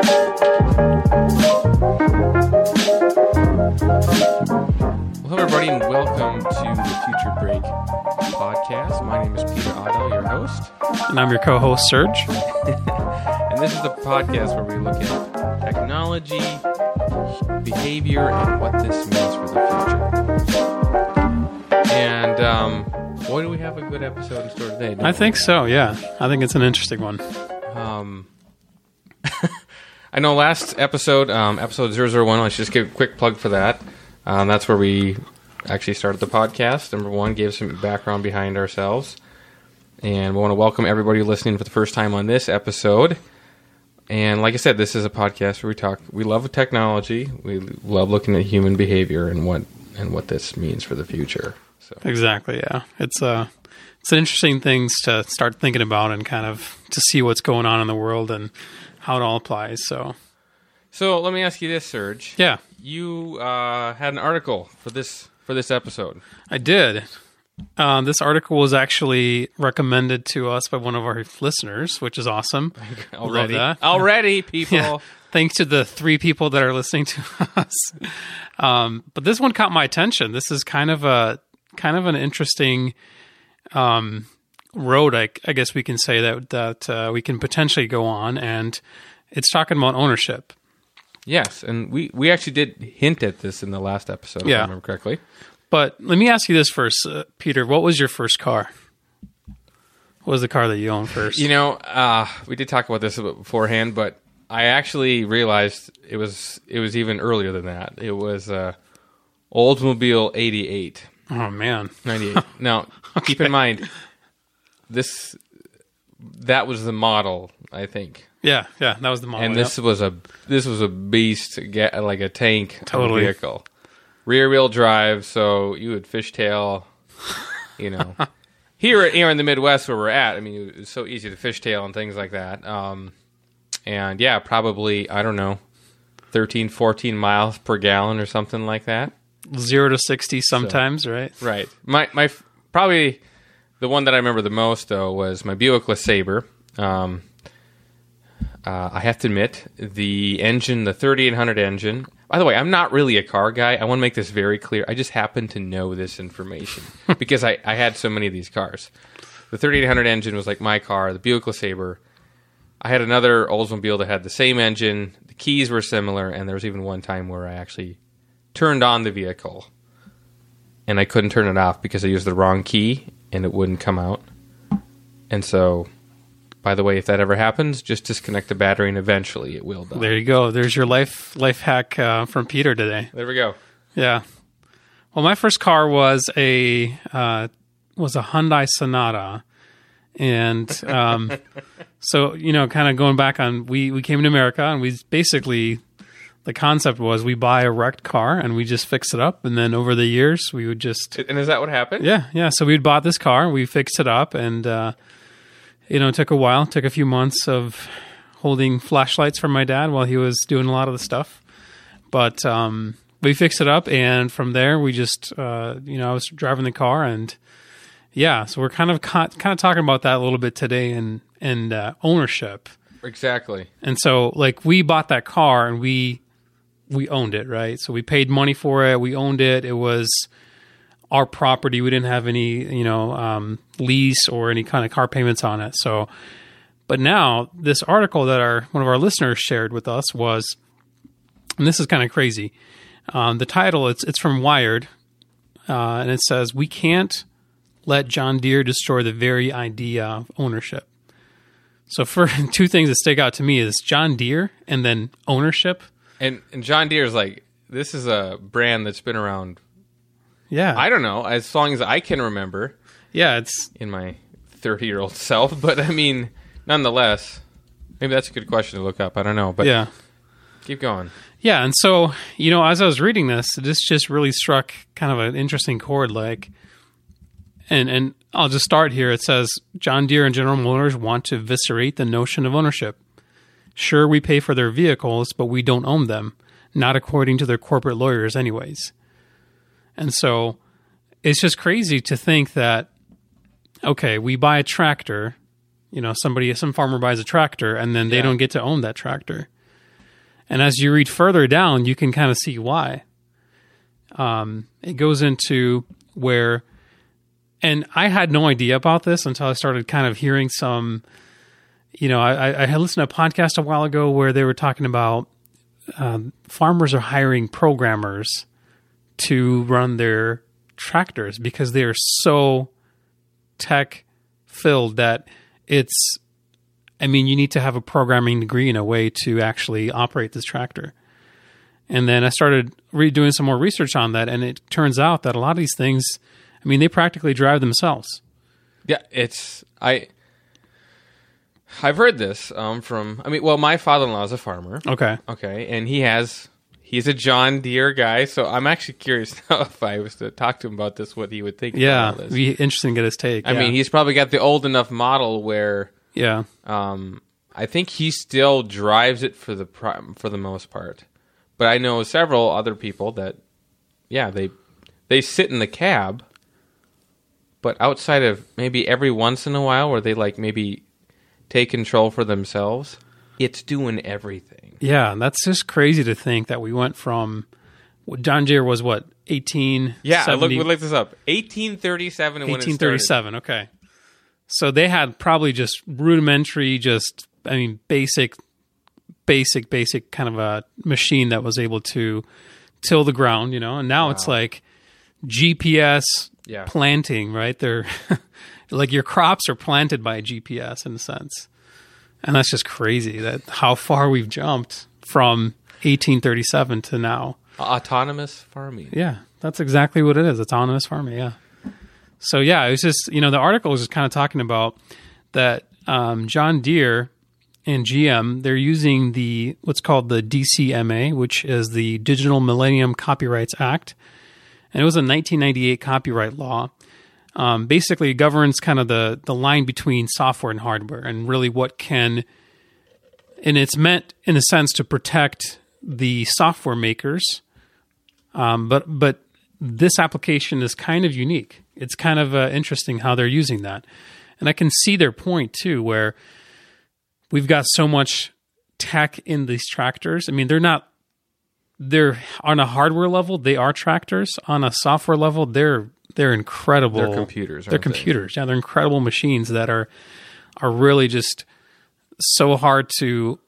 Well, hello, everybody, and welcome to the Future Break podcast. My name is Peter Otto, your host, And I'm your co host, Serge. and this is the podcast where we look at technology, behavior, and what this means for the future. And um, boy, do we have a good episode in store today. I we? think so, yeah. I think it's an interesting one. Um, I know last episode, um, episode 001, let's just give a quick plug for that. Um, that's where we actually started the podcast. Number one, gave some background behind ourselves. And we want to welcome everybody listening for the first time on this episode. And like I said, this is a podcast where we talk. We love technology. We love looking at human behavior and what and what this means for the future. So Exactly, yeah. It's uh it's an interesting things to start thinking about and kind of to see what's going on in the world and how it all applies. So so let me ask you this, Serge. yeah, You uh, had an article for this for this episode. I did. Um, this article was actually recommended to us by one of our listeners, which is awesome. already. Already, people. Yeah. Thanks to the three people that are listening to us. Um, but this one caught my attention. This is kind of a kind of an interesting um, road, I, I guess we can say that that uh, we can potentially go on, and it's talking about ownership. Yes, and we we actually did hint at this in the last episode, if I remember correctly. But let me ask you this first, uh, Peter. What was your first car? What was the car that you owned first? You know, uh, we did talk about this a bit beforehand, but I actually realized it was it was even earlier than that. It was uh, Oldsmobile 88, oh man, 98. now, keep in mind this that was the model, I think. yeah, yeah, that was the model. and this was a this was a beast, get like a tank Totally. vehicle, rear wheel drive. So you would fishtail, you know. here, here in the Midwest where we're at, I mean, it was so easy to fishtail and things like that. Um, and yeah, probably I don't know, 13, 14 miles per gallon or something like that. zero to sixty sometimes, right? Right. My my probably the one that I remember the most though was my Buick LeSabre. Um, uh, I have to admit the engine, the 3800 engine. By the way, I'm not really a car guy. I want to make this very clear. I just happen to know this information because I, I had so many of these cars. The 3800 engine was like my car. The Buick LeSabre. I had another Oldsmobile that had the same engine. The keys were similar, and there was even one time where I actually turned on the vehicle and I couldn't turn it off because I used the wrong key and it wouldn't come out. And so, by the way, if that ever happens, just disconnect the battery and eventually it will die. There you go. There's your life life hack uh, from Peter today. There we go. Yeah. Well, my first car was a uh, was a Hyundai Sonata, and um, so you know, kind of going back on, we we came to America and we basically the concept was we buy a wrecked car and we just fix it up, and then over the years we would just And is that what happened? yeah yeah. So we'd bought this car, we fixed it up, and uh, you know, it took a while, took a few months of holding flashlights from my dad while he was doing a lot of the stuff but um, we fixed it up, and from there we just, uh, you know, I was driving the car, and yeah, so we're kind of kind of talking about that a little bit today, and and uh, ownership, Exactly. and so like we bought that car, and we we owned it, right? So we paid money for it, we owned it, it was our property. We didn't have any, you know, um, lease or any kind of car payments on it. So, but now this article that our one of our listeners shared with us was and this is kind of crazy. Um, the title it's it's from Wired, uh, and it says we can't let John Deere destroy the very idea of ownership. So, for two things that stick out to me is John Deere and then ownership. And and John Deere's like this is a brand that's been around. Yeah, I don't know as long as I can remember yeah, it's in my 30 year old self. But I mean, nonetheless, maybe that's a good question to look up. I don't know, but yeah. keep going. Yeah, and so you know, as I was reading this, this just really struck kind of an interesting chord. Like, and and I'll just start here. It says John Deere and General Motors want to eviscerate the notion of ownership. Sure, we pay for their vehicles, but we don't own them, not according to their corporate lawyers, anyways. And so, it's just crazy to think that okay, we buy a tractor, you know, somebody, some farmer buys a tractor, and then they Yeah. don't get to own that tractor And as you read further down, you can kind of see why. Um, it goes into where, and I had no idea about this until I started kind of hearing some. You know, I, I had listened to a podcast a while ago where they were talking about um, farmers are hiring programmers to run their tractors because they are so tech filled that it's I mean you need to have a programming degree in a way to actually operate this tractor. And then I started redoing some more research on that and it turns out that a lot of these things I mean they practically drive themselves. Yeah, it's I. I've heard this um, from. I mean, well, my father-in-law is a farmer. Okay. Okay, and he has he's a John Deere guy, so I'm actually curious now if I was to talk to him about this, what he would think. Yeah. It'd be interesting to get his take. I yeah. mean, he's probably got the old enough model where Yeah. um, I think he still drives it for the for the most part. But I know several other people that, yeah, they they sit in the cab, but outside of maybe every once in a while where they like maybe take control for themselves, it's doing everything. Yeah, that's just crazy to think that we went from John Deere was what eighteen Yeah, I look, 70 we looked this up. Eighteen thirty-seven. Eighteen thirty-seven. Okay, so they had probably just rudimentary, just I mean, basic, basic, basic kind of a machine that was able to till the ground, you know. And now it's like GPS Yeah. planting, right? They're like your crops are planted by GPS in a sense, and that's just crazy that how far we've jumped from 1837 to now. Autonomous farming. Yeah, that's exactly what it is. Autonomous farming. Yeah. So yeah, it was just you know the article was just kind of talking about that um, John Deere and GM they're using the what's called the DCMA, which is the Digital Millennium Copyrights Act, and it was a 1998 copyright law. Um, basically, governs kind of the the line between software and hardware, and really what can, and it's meant in a sense to protect the software makers um, but but this application is kind of unique. It's kind of uh, interesting how they're using that, and I can see their point too, where we've got so much tech in these tractors. I mean, they're not they're on a hardware level they are tractors. On a software level, they're they're incredible. They're computers, They're aren't they? computers. Yeah, they're incredible machines that are are really just so hard to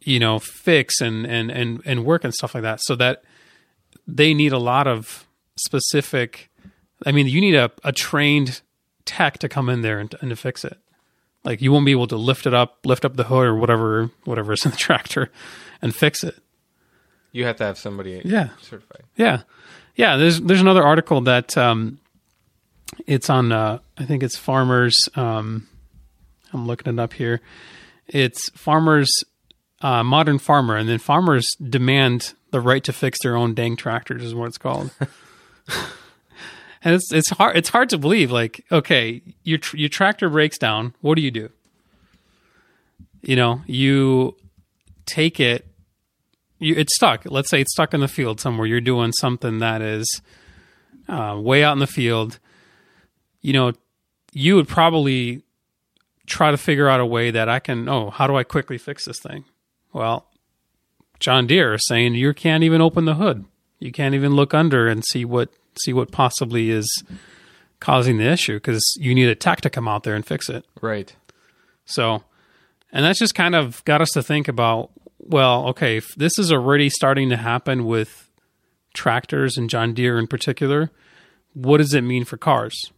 you know fix and and and and work and stuff like that. So that they need a lot of specific. I mean, you need a, a trained tech to come in there and, and to fix it. Like you won't be able to lift it up, lift up the hood or whatever, whatever is in the tractor, and fix it. You have to have somebody Yeah. certified. Yeah, yeah. There's there's another article that um, it's on. Uh, I think it's farmers. Um, I'm looking it up here. It's farmers, uh, modern farmer, and then farmers demand the right to fix their own dang tractors is what it's called. and it's it's hard it's hard to believe. Like, okay, your tr- your tractor breaks down. What do you do? You know, you take it you, it's stuck. Let's say it's stuck in the field somewhere. You're doing something that is uh, way out in the field. You know, you would probably try to figure out a way that I can. Oh, how do I quickly fix this thing? Well, John Deere is saying you can't even open the hood. You can't even look under and see what see what possibly is causing the issue because you need a tech to come out there and fix it. Right. So, and that's just kind of got us to think about well, okay, if this is already starting to happen with tractors and John Deere in particular, what does it mean for cars?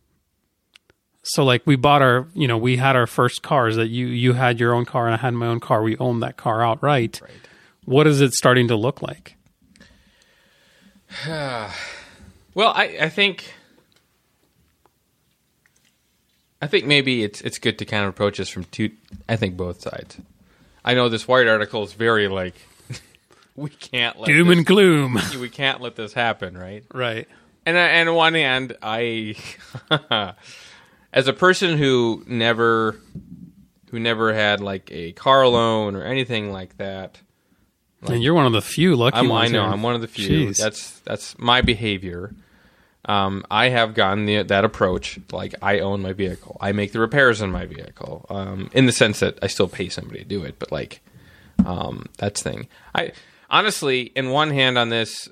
So like we bought our, you know, we had our first cars that you you had your own car and I had my own car. We owned that car outright. Right. What is it starting to look like? Well, I, I think I think maybe it's it's good to kind of approach this from two. I think both sides. I know this Wired article is very like we can't let Doom this, and gloom. we can't let this happen, right? right. And I- and on one hand, I as a person who never who never had like a car loan or anything like that. and you're one of the few lucky I'm, I know here. I'm one of the few. Jeez. That's that's my behavior. Um, I have gotten the, that approach. Like I own my vehicle. I make the repairs in my vehicle. Um, in the sense that I still pay somebody to do it, but like Um, that's thing. I honestly, in one hand, on this,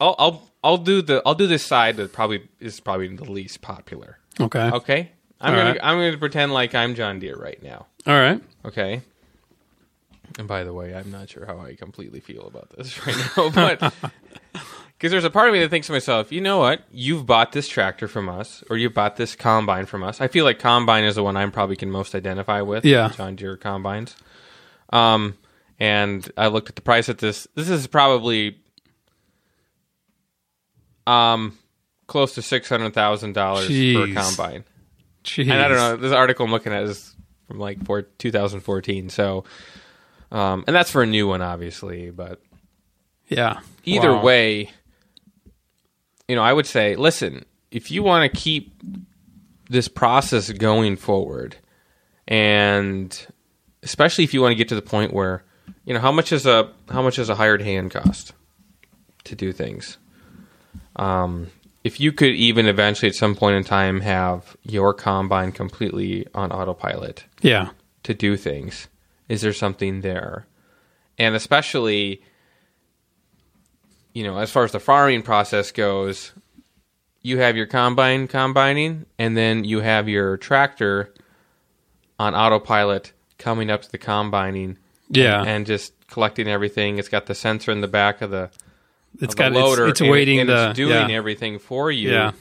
I'll I'll I'll do the I'll do this side that probably is probably the least popular. Okay. Okay, I'm All gonna right. I'm gonna pretend like I'm John Deere right now. All right. Okay. And by the way, I'm not sure how I completely feel about this right now, but because there's a part of me that thinks to myself, you know what? You've bought this tractor from us, or you bought this combine from us. I feel like combine is the one I'm probably can most identify with. Yeah. John Deere combines. Um, and I looked at the price at this. This is probably um close to six hundred thousand dollars for a combine. Jeez. And I don't know. This article I'm looking at is from like for 2014. So, um, and that's for a new one, obviously. But Yeah. either Wow. way, you know, I would say, listen, if you want to keep this process going forward, and especially if you want to get to the point where, you know, how much is a how much is a hired hand cost to do things? Um, if you could even eventually at some point in time have your combine completely on autopilot Yeah. to do things, is there something there? And especially, you know, as far as the farming process goes, you have your combine combining, and then you have your tractor on autopilot coming up to the combining Yeah. and just collecting everything. It's got the sensor in the back of the it's of the got loader. it's, it's and- waiting and the it's doing yeah. everything for you. Yeah.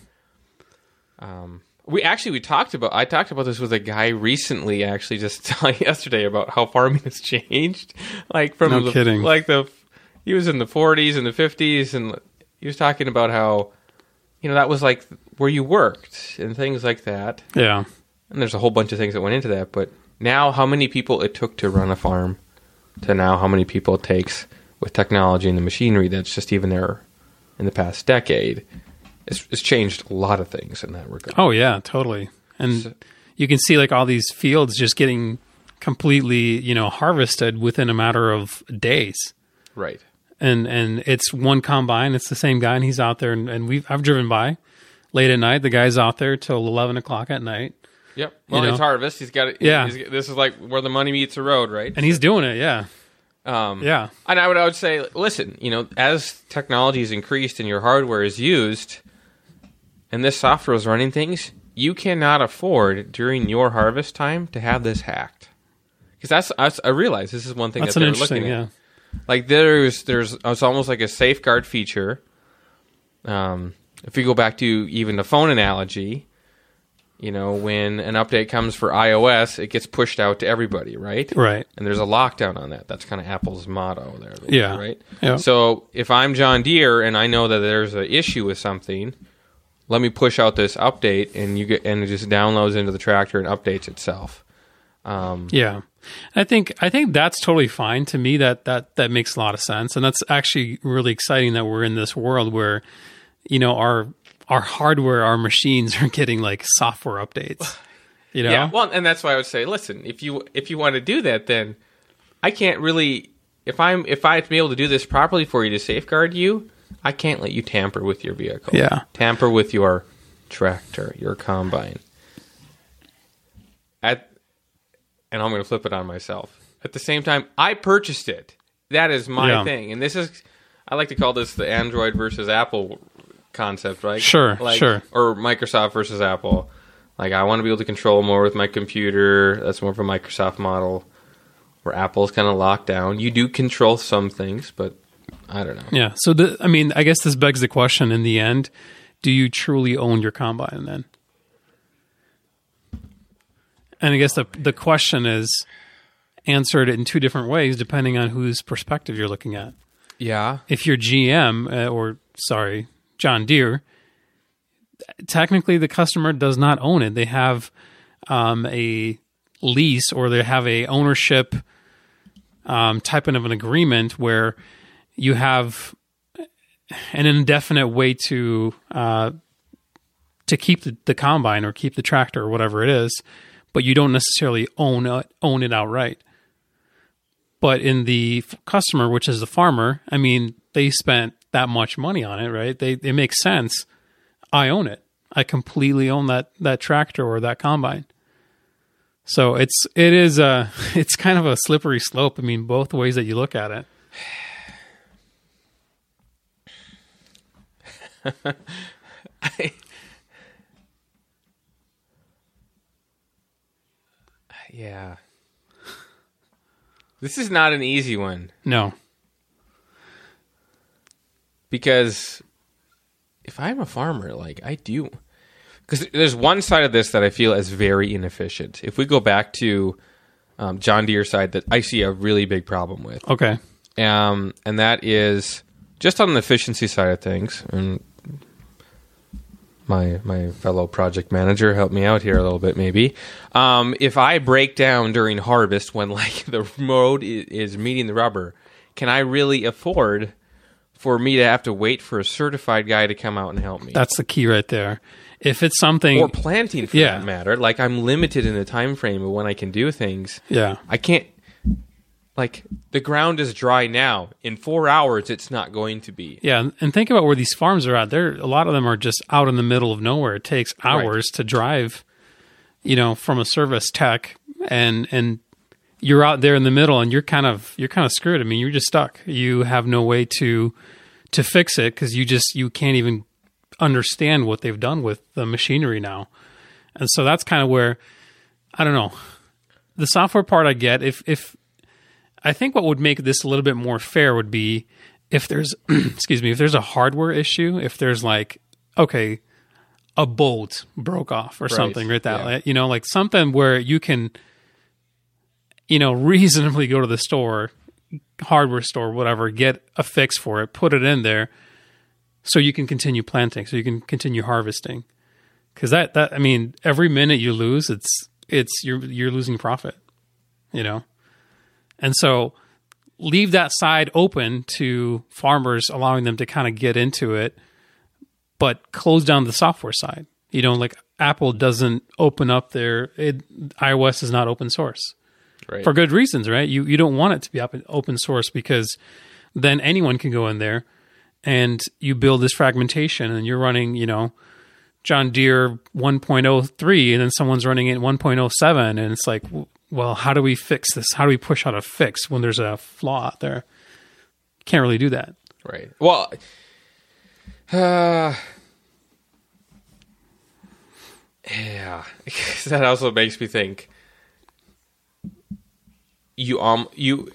Um, we actually we talked about I talked about this with a guy recently actually just yesterday about how farming has changed like from No the, kidding. like the he was in the 40s and the 50s and he was talking about how you know that was like where you worked and things like that Yeah. and there's a whole bunch of things that went into that but now how many people it took to run a farm to now how many people it takes with technology and the machinery that's just even there in the past decade it's, it's changed a lot of things in that regard Oh yeah, totally. And So- you can see like all these fields just getting completely, you know, harvested within a matter of days. right And and it's one combine, it's the same guy and he's out there and, and we've I've driven by late at night. The guy's out there till eleven o'clock at night. Yep. Well, know? it's harvest. He's got it. Yeah. he's- this is like where the money meets the road, right? And he's doing it, yeah. Um, Yeah. And I would, I would say, listen, you know, as technology is increased and your hardware is used, and this software is running things, you cannot afford during your harvest time to have this hacked. Because that's, that's, I realize this is one thing That's that they're looking yeah. Like there's, there's, it's almost like a safeguard feature. Um, if you go back to even the phone analogy, you know, when an update comes for iOS, it gets pushed out to everybody, right? Right. and there's a lockdown on that. That's kind of Apple's motto there. Yeah. Right. Yeah. So if I'm John Deere and I know that there's an issue with something, let me push out this update, and you get and it just downloads into the tractor and updates itself. Um, Yeah. I think I think that's totally fine to me that that that makes a lot of sense and that's actually really exciting that we're in this world where you know our our hardware our machines are getting like software updates. You know? Yeah. Well, and that's why I would say, listen, if you if you want to do that, then I can't really. If I'm if I have to be able to do this properly for you to safeguard you, I can't let you tamper with your vehicle. Yeah. Tamper with your tractor, your combine. At and I'm going to flip it on myself. At the same time, I purchased it. That is my Yeah. thing, and this is. I like to call this the Android versus Apple concept, right? Sure, Like- sure. Or Microsoft versus Apple. Like I want to be able to control more with my computer. That's more of a Microsoft model. Where Apple's kind of locked down. You do control some things, but I don't know. Yeah. So the I mean, I guess this begs the question in the end, do you truly own your combine then? And I guess the the question is answered in two different ways depending on whose perspective you're looking at. Yeah. if you're GM uh, or sorry, John Deere, technically the customer does not own it. They have um, a lease or they have a ownership um, type of an agreement where you have an indefinite way to uh, to keep the, the combine or keep the tractor or whatever it is, but you don't necessarily own own it outright. But in the customer, which is the farmer, I mean, they spent that much money on it, right? They it makes sense. I own it. I completely own that that tractor or that combine. So it's it is a it's kind of a slippery slope. I mean, both ways that you look at it. I, yeah. This is not an easy one No. because if I'm a farmer, like I do, because there's one side of this that I feel is very inefficient. If we go back to um, John Deere side, that I see a really big problem with, Okay. um, and that is just on the efficiency side of things. And my my fellow project manager help me out here a little bit, maybe. Um, if I break down during harvest when like the road is, is meeting the rubber, can I really afford for me to have to wait for a certified guy to come out and help me? That's the key right there. If it's something or planting for Yeah. that matter. Like I'm limited in the time frame of when I can do things. Yeah. I can't like the ground is dry now. In four hours it's not going to be. Yeah, and think about where these farms are at. There, a lot of them are just out in the middle of nowhere. It takes hours to drive, you know, from a service tech, and and you're out there in the middle, and you're kind of you're kind of screwed. I mean, you're just stuck. You have no way to to fix it because you just you can't even understand what they've done with the machinery now, and so that's kind of where I don't know. The software part I get. If if I think what would make this a little bit more fair would be if there's excuse me, if there's a hardware issue, if there's like okay, a bolt broke off or something right that yeah. you know, like something where you can you know, reasonably go to the store, hardware store, whatever, get a fix for it, put it in there so you can continue planting, so you can continue harvesting. Cuz that that I mean, every minute you lose, it's it's you're you're losing profit, you know. And so leave that side open to farmers, allowing them to kind of get into it, but close down the software side. You know, like Apple doesn't open up their it, iOS is not open source Right. for good reasons, right? You you don't want it to be up open source because then anyone can go in there and you build this fragmentation and you're running, you know, John Deere 1.03 and then someone's running it 1.07 and it's like well, how do we fix this? How do we push out a fix when there's a flaw out there? Can't really do that. Right. Well, uh, yeah, that also makes me think. You um you,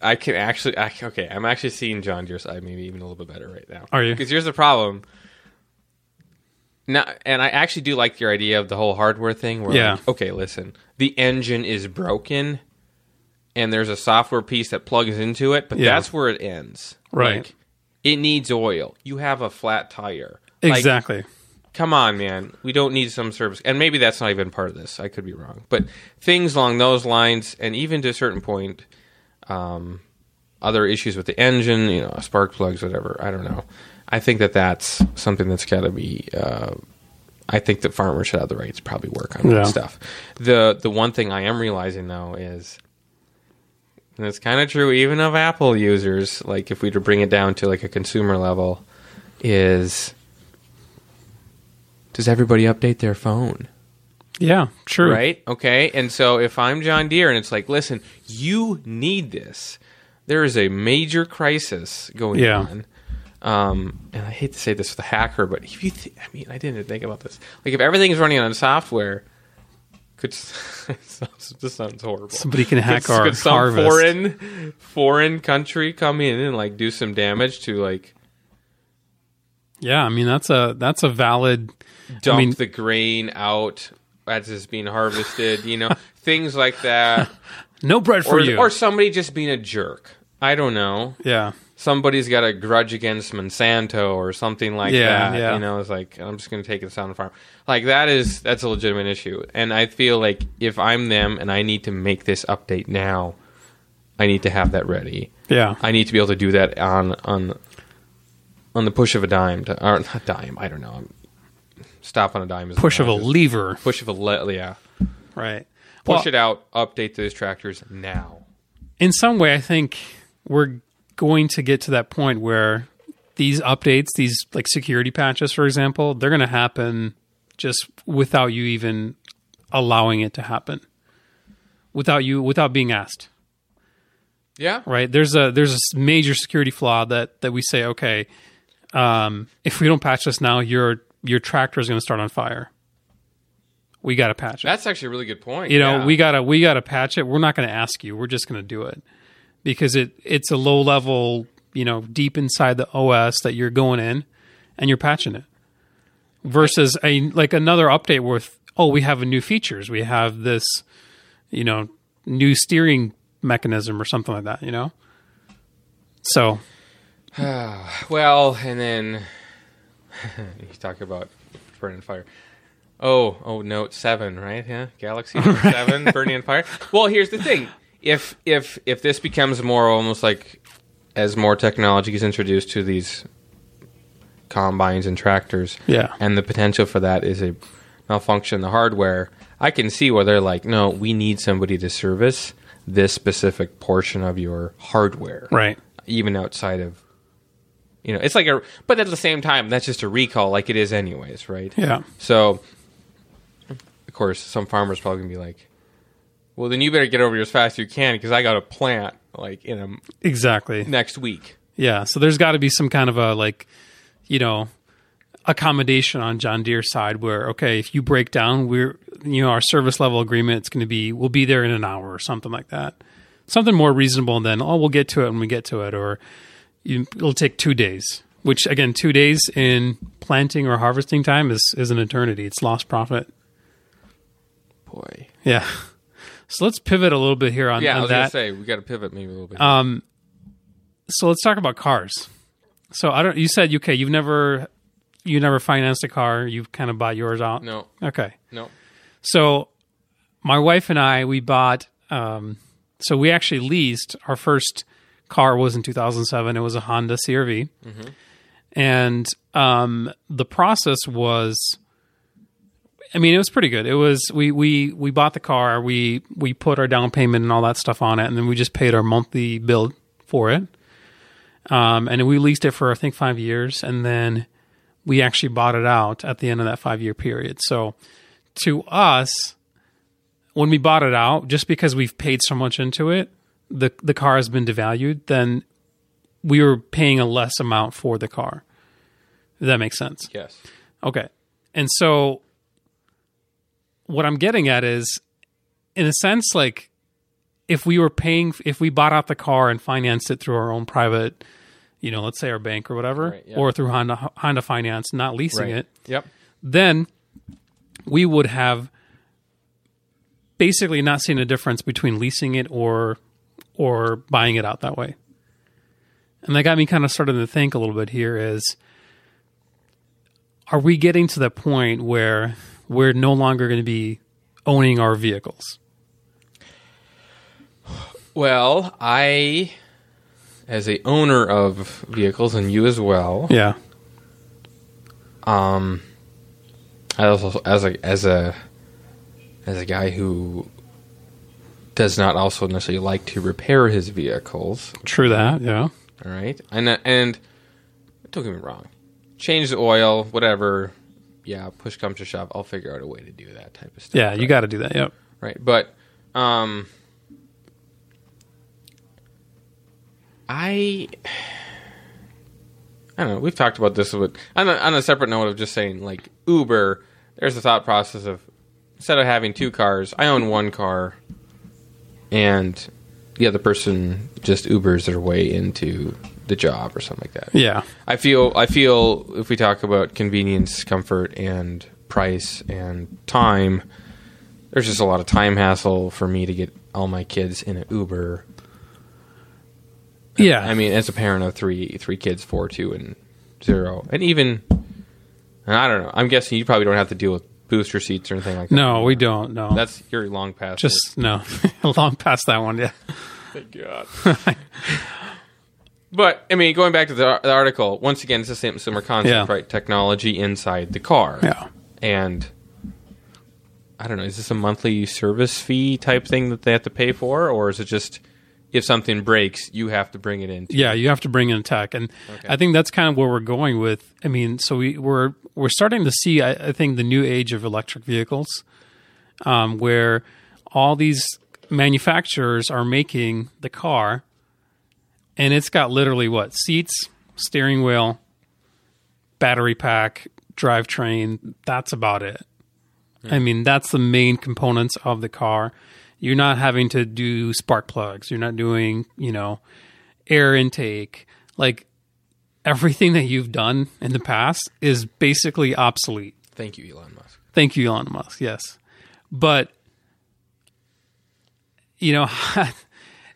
I can actually I, okay. I'm actually seeing John Deere side maybe even a little bit better right now. Are you? Because here's the problem. Now, and I actually do like your idea of the whole hardware thing. Where Yeah. like, okay, listen, the engine is broken, and there's a software piece that plugs into it, but Yeah. that's where it ends. Right. Like, it needs oil. You have a flat tire. Like, Exactly. come on, man. We don't need some service. And maybe that's not even part of this. I could be wrong. But things along those lines, and even to a certain point, um, other issues with the engine, you know, spark plugs, whatever. I don't know. I think that that's something that's got to be. Uh, I think that farmers should have the right to probably work on Yeah. that stuff. The the one thing I am realizing though is, and it's kind of true even of Apple users. Like if we were to bring it down to like a consumer level, is does everybody update their phone? Yeah, true. Right? Okay. And so if I'm John Deere and it's like, listen, you need this. There is a major crisis going Yeah. on. Um, and I hate to say this with a hacker, but if you, th- I mean, I didn't think about this. Like, if everything is running on software, could sounds, this sounds horrible. Somebody can hack could, our could some harvest. foreign foreign country come in and like do some damage to like Yeah, I mean that's a that's a valid. dump mean- the grain out as it's being harvested? You know, things like that. No bread for or, you. or somebody just being a jerk. I don't know. yeah, Somebody's got a grudge against Monsanto or something like Yeah, that. yeah. You know, it's like I'm just going to take this on the farm. Like that is that's a legitimate issue, and I feel like if I'm them and I need to make this update now, I need to have that ready. yeah, I need to be able to do that on on on the push of a dime, to, or not dime. I don't know. Stop on a dime is push of a lever, push of a le- yeah. right? Push Well, it out. Update those tractors now. in some way, I think we're going to get to that point where these updates, these like security patches, for example, they're going to happen just without you even allowing it to happen. without you without being asked. Yeah. Right? There's a there's a major security flaw that that we say, okay, um, if we don't patch this now, your your tractor is going to start on fire. We got to patch it. That's actually a really good point. you know, yeah. we gotta we gotta patch it. We're not going to ask you. We're just going to do it because it it's a low level, you know, deep inside the OS that you're going in and you're patching it. Versus a like another update with oh we have a new features. We have this, you know, new steering mechanism or something like that. You know. So Well, and then you talk about burning fire. Oh, oh, Note Seven, right? Yeah, Galaxy Note Seven burning on fire. Well, here's the thing: if if if this becomes more almost like as more technology is introduced to these combines and tractors, Yeah. and the potential for that is a malfunction in the hardware. I can see where they're like, no, we need somebody to service this specific portion of your hardware, right. even outside of you know it's like a but at the same time that's just a recall like it is anyways right Yeah. so of course some farmers probably gonna be like well then you better get over here as fast as you can because i got a plant like in a Exactly. next week Yeah, so there's got to be some kind of a like, you know, accommodation on John Deere's side where okay, if you break down, we're you know our service level agreement it's going to be we'll be there in an hour or something like that. Something more reasonable than oh we'll get to it when we get to it or you, it'll take two days. Which again, two days in planting or harvesting time is is an eternity. It's lost profit. boy Yeah. So let's pivot a little bit here on, that. yeah i on was that. gonna say we gotta pivot maybe a little bit Um, so let's talk about cars. So I don't. You said okay. You've never, you never financed a car. You've kind of bought yours out. no Okay. no So my wife and I we bought. Um, so we actually leased our first car was in 2007. It was a Honda CRV, and um, the process was. I mean, it was pretty good. It was we we we bought the car, we we put our down payment and all that stuff on it, and then we just paid our monthly bill for it. Um, and we leased it for I think five years, and then we actually bought it out at the end of that five year period. So to us, when we bought it out, just because we've paid so much into it, the the car has been devalued. Then we were paying a less amount for the car. If that makes sense. yes Okay. And so what I'm getting at is in a sense like if we were paying if we bought out the car and financed it through our own private you know, let's say our bank or whatever Right, yeah. or through Honda Honda Finance, not leasing right it, yep then we would have basically not seen a difference between leasing it or or buying it out that way. And that got me kind of starting to think a little bit here is are we getting to the point where we're no longer going to be owning our vehicles? well i as a owner of vehicles and you as well Yeah. Um, I also as a as a as a guy who does not also necessarily like to repair his vehicles. True that. Yeah. All right, and and don't get me wrong, change the oil, whatever. Yeah, push comes to shove, I'll figure out a way to do that type of stuff. Yeah, you right? got to do that. Yep. right, but um, I. I don't know. We've talked about this with, on, a, on a separate note of just saying, like Uber. There's the thought process of instead of having two cars, I own one car, and the other person just Ubers their way into the job or something like that. Yeah. I feel I feel if we talk about convenience, comfort, and price and time, there's just a lot of time hassle for me to get all my kids in an Uber. Yeah. I mean, as a parent of three three kids, four, two, and zero, and even, and I don't know. I'm guessing you probably don't have to deal with booster seats or anything like that. no, we don't. No. That's you're long past. just no. Long past that one. Yeah. Thank God. but I mean, going back to the, the article, once again, it's the same similar concept, Yeah. right? Technology inside the car. Yeah. and I don't know, is this a monthly service fee type thing that they have to pay for, or is it just if something breaks, you have to bring it in? Yeah, you have to bring in tech, and I think that's kind of where we're going with. I mean, so we, we're we're starting to see, I, I think, the new age of electric vehicles, um, where all these manufacturers are making the car and it's got literally what seats, steering wheel, battery pack, drivetrain. That's about it. I mean, that's the main components of the car. You're not having to do spark plugs. You're not doing, you know, air intake. Like everything that you've done in the past is basically obsolete. Thank you, Elon Musk. Thank you, Elon Musk. Yes, but you know,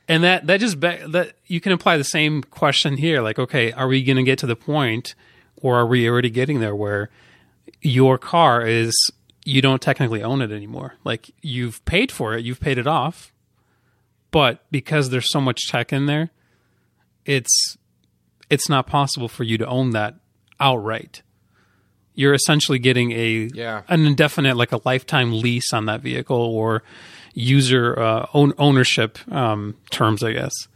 and that that just be, that you can apply the same question here. Like, okay, are we going to get to the point, or are we already getting there where your car is you don't technically own it anymore? Like you've paid for it, you've paid it off, but because there's so much tech in there, it's it's not possible for you to own that outright you're essentially getting a Yeah. an indefinite like a lifetime lease on that vehicle or user uh, own ownership um, terms i guess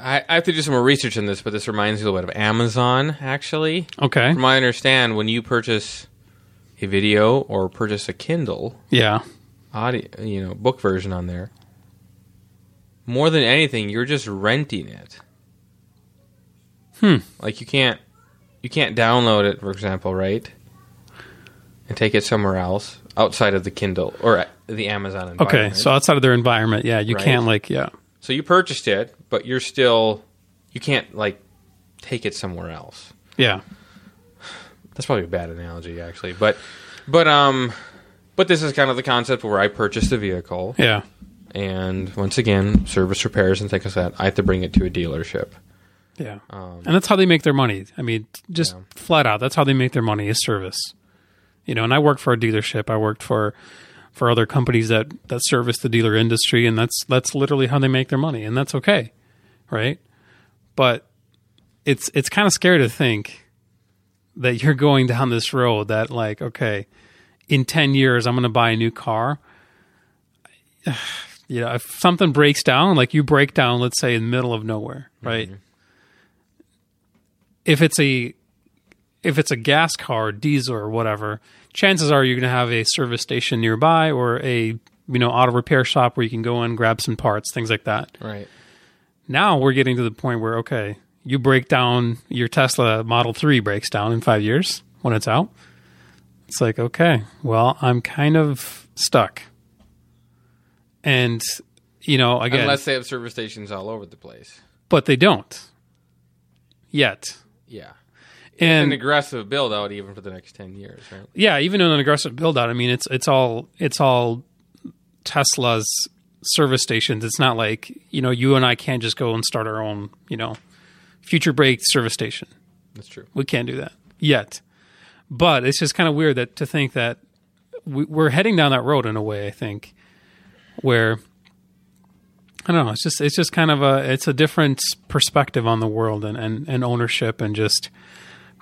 I, I have to do some more research on this, but this reminds me a little bit of Amazon, actually. okay From what I understand, when you purchase a video or purchase a Kindle yeah audio, you know, book version on there, more than anything, you're just renting it. Hmm. Like you can't you can't download it, for example, right? And take it somewhere else outside of the Kindle or the Amazon environment. okay so outside of their environment yeah you Right. can't like yeah So you purchased it, but you're still you can't like take it somewhere else. yeah That's probably a bad analogy actually, but but um but this is kind of the concept where I purchased a vehicle yeah and once again, service repairs and things like that, I have to bring it to a dealership. yeah Um, and that's how they make their money i mean just Yeah. flat out that's how they make their money is service you know and i worked for a dealership. I worked for for other companies that that service the dealer industry and that's that's literally how they make their money and that's okay right? But it's it's kind of scary to think that you're going down this road that like okay in 10 years i'm going to buy a new car. You know if something breaks down like you break down let's say in the middle of nowhere right? Mm-hmm. If it's a if it's a gas car, diesel or whatever, chances are you're going to have a service station nearby or a you know auto repair shop where you can go in grab some parts, things like that. right. Now we're getting to the point where okay, you break down your Tesla Model 3 breaks down in 5 years when it's out. It's like, okay, well, I'm kind of stuck. And you know, again, Unless they have service stations all over the place. but they don't yet. Yeah. And An aggressive build out even for the next 10 years, right? yeah, even in an aggressive build out, I mean, it's it's all it's all Tesla's service stations. It's not like you know you and I can't just go and start our own you know future break service station. That's true. We can't do that yet. But it's just kind of weird that to think that we, we're heading down that road in a way. I think where I don't know. It's just it's just kind of a it's a different perspective on the world and, and, and ownership and just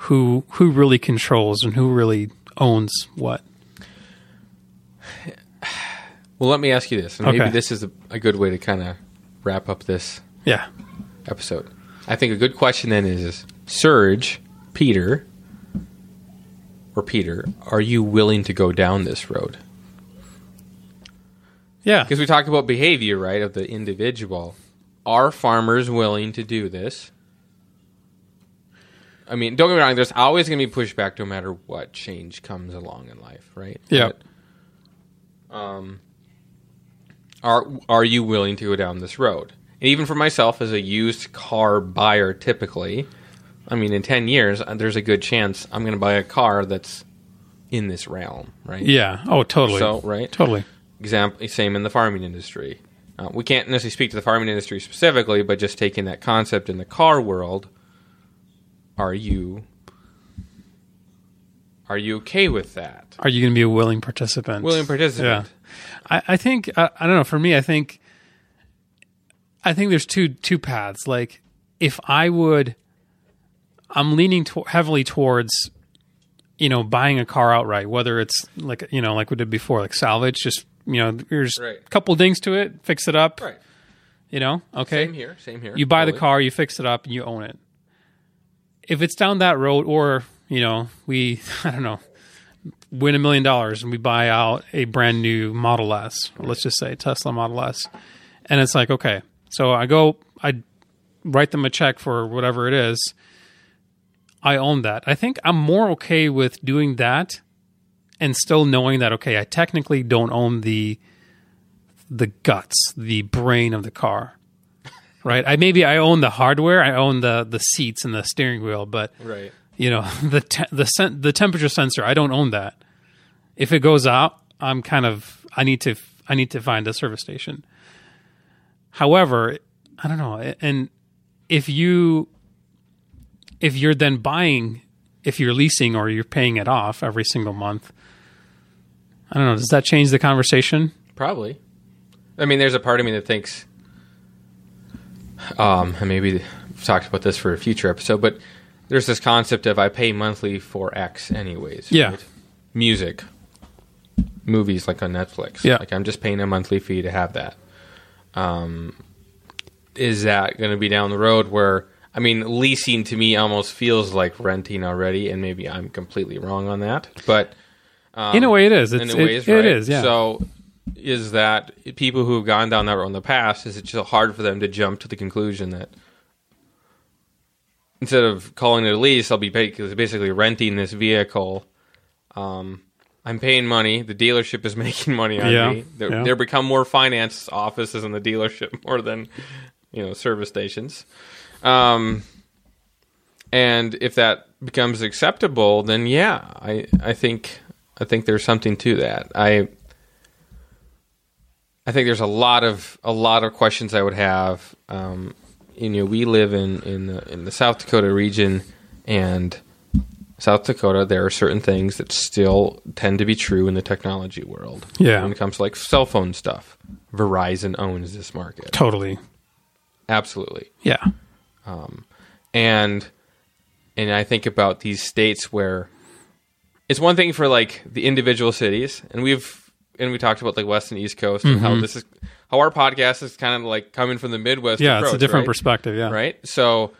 who who really controls and who really owns what. Well, let me ask you this, and maybe this is a, a good way to kind of wrap up this Yeah. episode. I think a good question then is Serge, Peter, or Peter, are you willing to go down this road? Yeah. Because we talked about behavior, right, of the individual. Are farmers willing to do this? I mean, don't get me wrong, there's always going to be pushback no matter what change comes along in life, right? Yeah. But, um, are, are you willing to go down this road? And even for myself, as a used car buyer, typically, I mean, in 10 years, uh, there's a good chance I'm going to buy a car that's in this realm, right? Yeah. Oh, totally. So, right? totally. example same in the farming industry uh, we can't necessarily speak to the farming industry specifically but just taking that concept in the car world are you are you okay with that Are you going to be a willing participant? willing participant Yeah. I, I think I, I don't know. For me, I think I think there's two two paths. Like if I would, I'm leaning to, heavily towards you know buying a car outright, whether it's like you know like we did before, like salvage. Just you know, there's Right. a couple dings to it, fix it up. right You know, okay. same here same here You buy the car, you fix it up, and you own it. If it's down that road, or you know, we I don't know, win a million dollars and we buy out a brand new Model S, let's just say Tesla Model S. And it's like, okay, so I go, I write them a check for whatever it is. I own that. I think I'm more okay with doing that and still knowing that okay, I technically don't own the the guts, the brain of the car. Right? I maybe I own the hardware, I own the the seats and the steering wheel, but Right. you know the te- the sen- the temperature sensor i don't own that if it goes out i'm kind of i need to i need to find a service station however i don't know and if you if you're then buying if you're leasing or you're paying it off every single month i don't know does that change the conversation Probably. I mean, there's a part of me that thinks, um, and maybe we've talked about this for a future episode, but there's this concept of I pay monthly for X anyways. Yeah. right? Music, movies like on Netflix. Yeah. Like I'm just paying a monthly fee to have that. Um, is that going to be down the road where, I mean, leasing to me almost feels like renting already, and maybe I'm completely wrong on that, but in a way it is in it's, a way it, is right. it is yeah So is that people who have gone down that road in the past, is it just hard for them to jump to the conclusion that instead of calling it a lease, I'll be basically renting this vehicle. Um, I'm paying money. The dealership is making money on Yeah, me. There, yeah. there become more finance offices in the dealership more than you know service stations. Um, and if that becomes acceptable, then yeah, I I think I think there's something to that. I I think there's a lot of a lot of questions I would have. Um, you know, we live in in the, in the South Dakota region, and South Dakota, there are certain things that still tend to be true in the technology world. Yeah. when it comes to like cell phone stuff, Verizon owns this market. totally Absolutely yeah and and I think about these states where it's one thing for like the individual cities, and we've and we talked about like West and East Coast and how mm-hmm. this is how our podcast is kind of like coming from the Midwest. yeah it's a different right? perspective yeah right? So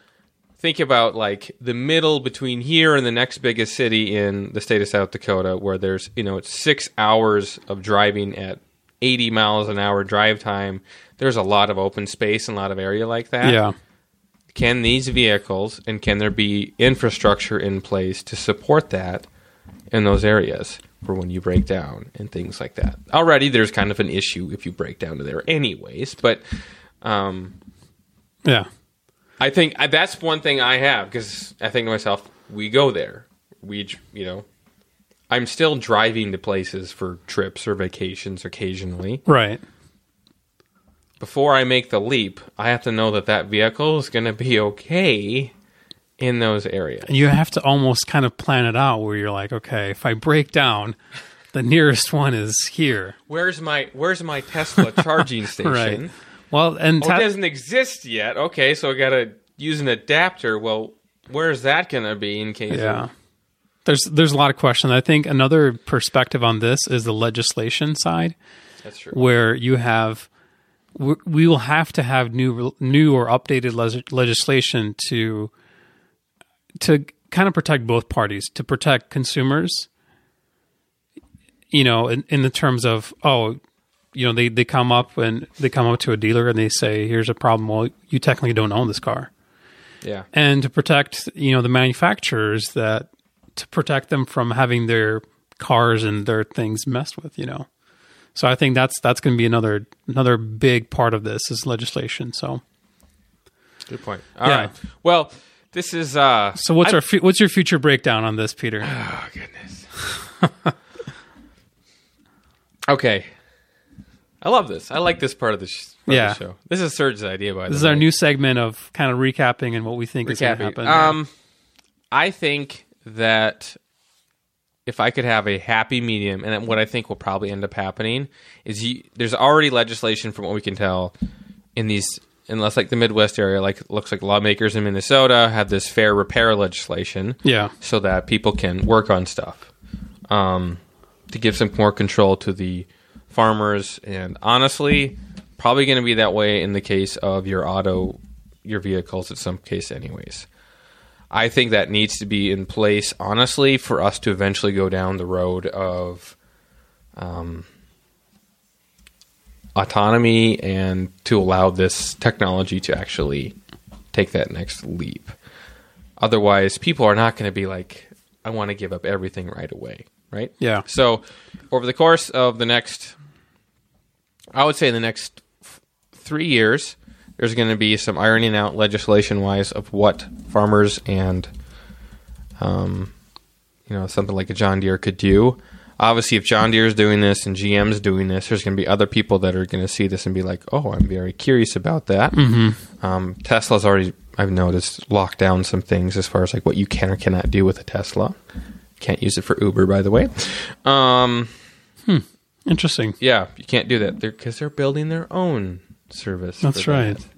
think about like the middle between here and the next biggest city in the state of South Dakota, where there's you know it's six hours of driving at 80 miles an hour drive time. There's a lot of open space and a lot of area like that yeah can these vehicles and can there be infrastructure in place to support that in those areas for when you break down and things like that. Already there's kind of an issue if you break down to there anyways but um, yeah. I think I, that's one thing i have because i think to myself we go there. We you know i'm still driving to places for trips or vacations occasionally. Right. Before I make the leap, I have to know that that vehicle is going to be okay in those areas. you have to almost kind of plan it out where you're like, okay, if I break down, the nearest one is here. Where's my Where's my Tesla charging station? Right. Well, and Oh, ta- it doesn't exist yet. Okay, so I got to use an adapter. Well, where's that going to be in case? yeah. Of, There's there's a lot of questions. I think another perspective on this is the legislation side, that's true. where you have we will have to have new new or updated les- legislation to to kind of protect both parties, to protect consumers. You know, in, in the terms of oh, you know, they they come up and they come up to a dealer and they say, "Here's a problem." Well, you technically don't own this car. Yeah, and to protect you know the manufacturers that to protect them from having their cars and their things messed with you know so i think that's that's going to be another another big part of this is legislation so good point. All right. Yeah. Well, this is. uh so what's I- our fu- what's your future breakdown on this peter Oh goodness. okay. I love this. I like this part of the, sh- part of the Yeah. show. This is Serge's idea, by the way. this is our new segment of kind of recapping and what we think is going to happen Um, I think that if I could have a happy medium, and what I think will probably end up happening is you, there's already legislation from what we can tell in these, unless like the Midwest area, like looks like lawmakers in Minnesota have this fair repair legislation, yeah so that people can work on stuff, um, to give some more control to the farmers, and honestly, probably going to be that way in the case of your auto, your vehicles, in some case, anyways. I think that needs to be in place, honestly, for us to eventually go down the road of um, autonomy and to allow this technology to actually take that next leap. Otherwise, people are not going to be like, I want to give up everything right away, right? Yeah. So, over the course of the next, I would say the next f- three years, there's going to be some ironing out legislation wise of what farmers and, um, you know, something like a John Deere could do. Obviously, if John Deere is doing this and GM is doing this, there's going to be other people that are going to see this and be like, "Oh, I'm very curious about that." Mm-hmm. Um, Tesla's already, I've noticed, locked down some things as far as like what you can or cannot do with a Tesla. Can't use it for Uber, by the way. Um, Interesting. yeah, you can't do that because they're, building their own service. That's for that. right.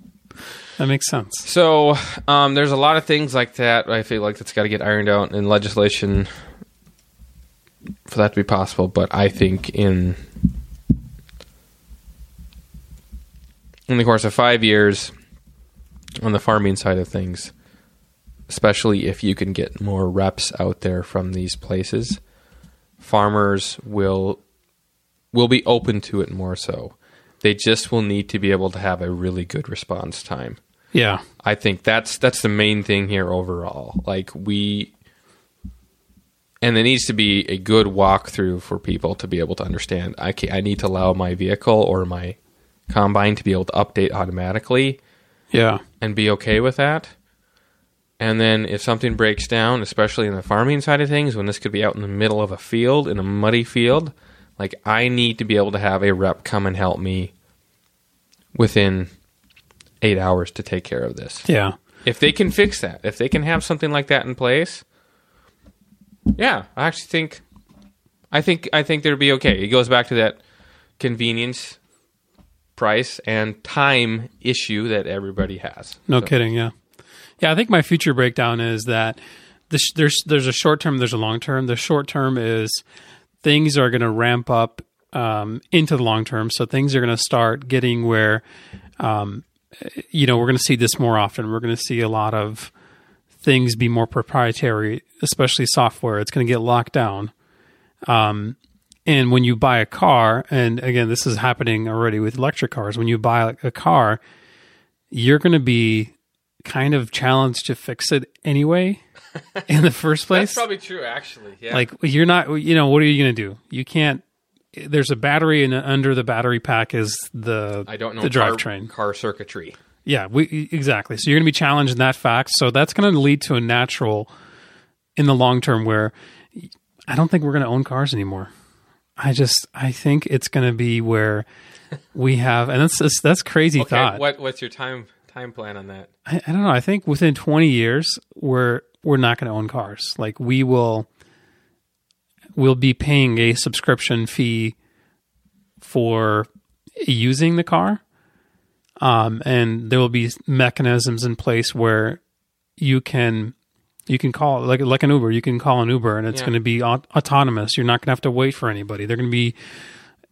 That makes sense. So um, there's a lot of things like that. I feel like that's got to get ironed out in legislation for that to be possible. But I think in in the course of five years, on the farming side of things, especially if you can get more reps out there from these places, farmers will will be open to it more so. They just will need to be able to have a really good response time. Yeah. I think that's that's the main thing here overall. Like we and there needs to be a good walkthrough for people to be able to understand. I can, I need to allow my vehicle or my combine to be able to update automatically Yeah. and be okay with that. And then if something breaks down, especially in the farming side of things, when this could be out in the middle of a field, in a muddy field, like I need to be able to have a rep come and help me within eight hours to take care of this. Yeah. If they can fix that, if they can have something like that in place, yeah, I actually think, I think, I think they'd be okay. It goes back to that convenience, price, and time issue that everybody has. No So- kidding. Yeah. Yeah. I think my future breakdown is that the sh- there's there's a short term, there's a long term. The short term is things are going to ramp up um, into the long term. So things are going to start getting where, um, you know, we're going to see this more often. We're going to see a lot of things be more proprietary, especially software. It's going to get locked down. Um, and when you buy a car, and again, this is happening already with electric cars, when you buy a car, you're going to be kind of challenged to fix it anyway in the first place. That's probably true, actually. Yeah. Like you're not, you know, what are you going to do? You can't. There's a battery, and under the battery pack is the I don't know the car, drivetrain. car circuitry. Yeah, we exactly. So you're going to be challenged in that fact. So that's going to lead to a natural in the long term where I don't think we're going to own cars anymore. I just I think it's going to be where we have, and that's that's, that's crazy Okay, thought. what what's your time time plan on that? I, I don't know. I think within 20 years, we're we're not going to own cars. Like we will, we'll be paying a subscription fee for using the car, um, and there will be mechanisms in place where you can you can call like like an Uber. You can call an Uber, and it's Yeah. going to be aut- autonomous. You're not going to have to wait for anybody. They're going to be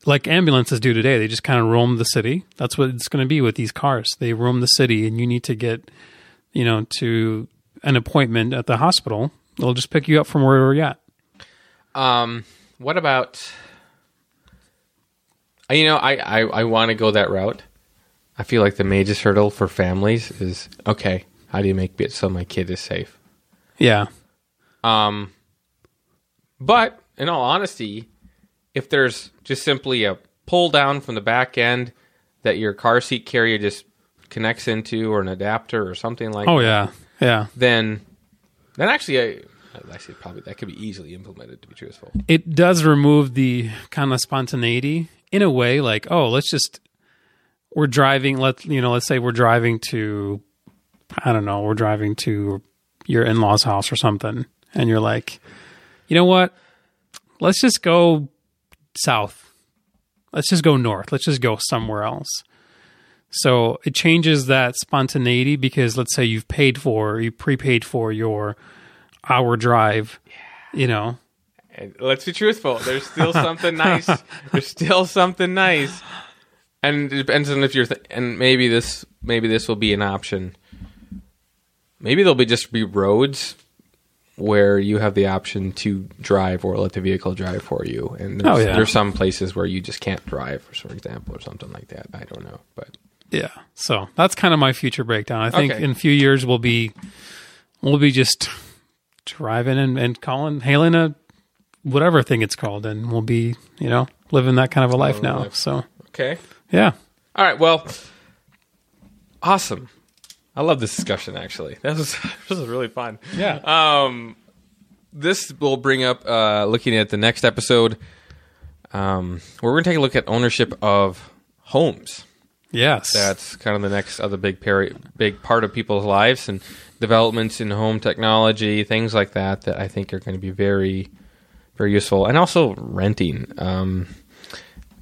like ambulances do today. They just kind of roam the city. That's what it's going to be with these cars. They roam the city, and you need to get, you know, to an appointment at the hospital. They'll just pick you up from wherever you're at. Um, what about? You know, I I, I want to go that route. I feel like the major hurdle for families is okay. How do you make it so my kid is safe? Yeah, Um, but in all honesty, if there's just simply a pull down from the back end that your car seat carrier just connects into, or an adapter, or something like Oh that, yeah, yeah. then then actually, I, actually probably that could be easily implemented. To be truthful, It does remove the kind of spontaneity in a way. Like, oh, let's just we're driving. Let you know. Let's say we're driving to I don't know. We're driving to your in law's house or something, and you're like, you know what? Let's just go south. Let's just go north. Let's just go somewhere else. So it changes that spontaneity because let's say you've paid for, you prepaid for your hour drive, yeah. you know, And let's be truthful. There's still something nice. There's still something nice, and it depends on if you're. Th- and maybe this maybe this will be an option. maybe there'll be just be roads where you have the option to drive or let the vehicle drive for you. And there's, Oh, yeah. there's some places where you just can't drive, for example, or something like that. I don't know, but Yeah. So that's kind of my future breakdown. I think Okay. in a few years we'll be we'll be just driving and, and calling hailing a whatever thing it's called and we'll be, you know, living that kind of a life now. life. So okay. Yeah. All right. Well, awesome. I love this discussion. Actually, this was this was really fun. Yeah. Um, this will bring up uh, looking at the next episode. Um, where we're going to take a look at ownership of homes. yes. That's kind of the next other big peri- big part of people's lives and developments in home technology, things like that. That I think are going to be very, very useful, and also renting. Um,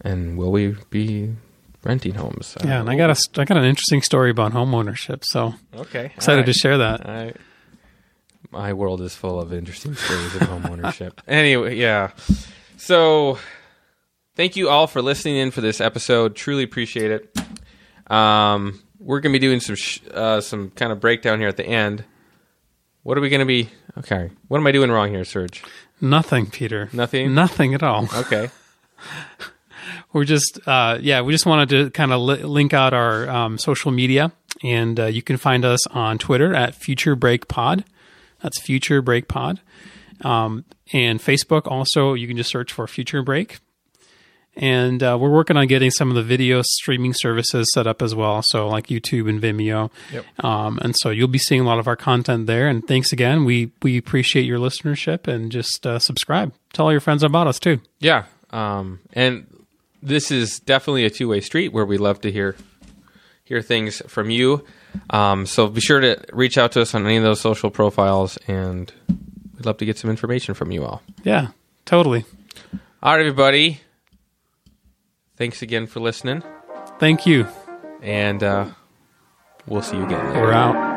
and will we be renting homes? Uh, yeah, and I got a I got an interesting story about home ownership. So Okay. excited all to share that. I, my world is full of interesting stories of home ownership. anyway, yeah. So, thank you all for listening in for this episode. Truly appreciate it. Um, we're going to be doing some sh- uh, some kind of breakdown here at the end. What are we going to be? Okay. What am I doing wrong here, Serge? Nothing, Peter. Nothing? Nothing at all. Okay. We're just, uh, yeah, we just wanted to kind of li- link out our um, social media, and uh, you can find us on Twitter at Future Break Pod. That's Future Break Pod, um, and Facebook also. You can just search for Future Break, and uh, we're working on getting some of the video streaming services set up as well. So like YouTube and Vimeo, Yep. um, and so you'll be seeing a lot of our content there. And thanks again. We we appreciate your listenership, and just uh, subscribe. Tell all your friends about us too. Yeah. Um, and this is definitely a two way street where we love to hear hear things from you. Um, so be sure to reach out to us on any of those social profiles, and we'd love to get some information from you all. Yeah, totally. All right, everybody. Thanks again for listening, Thank you. and uh, we'll see you again. later. We're out.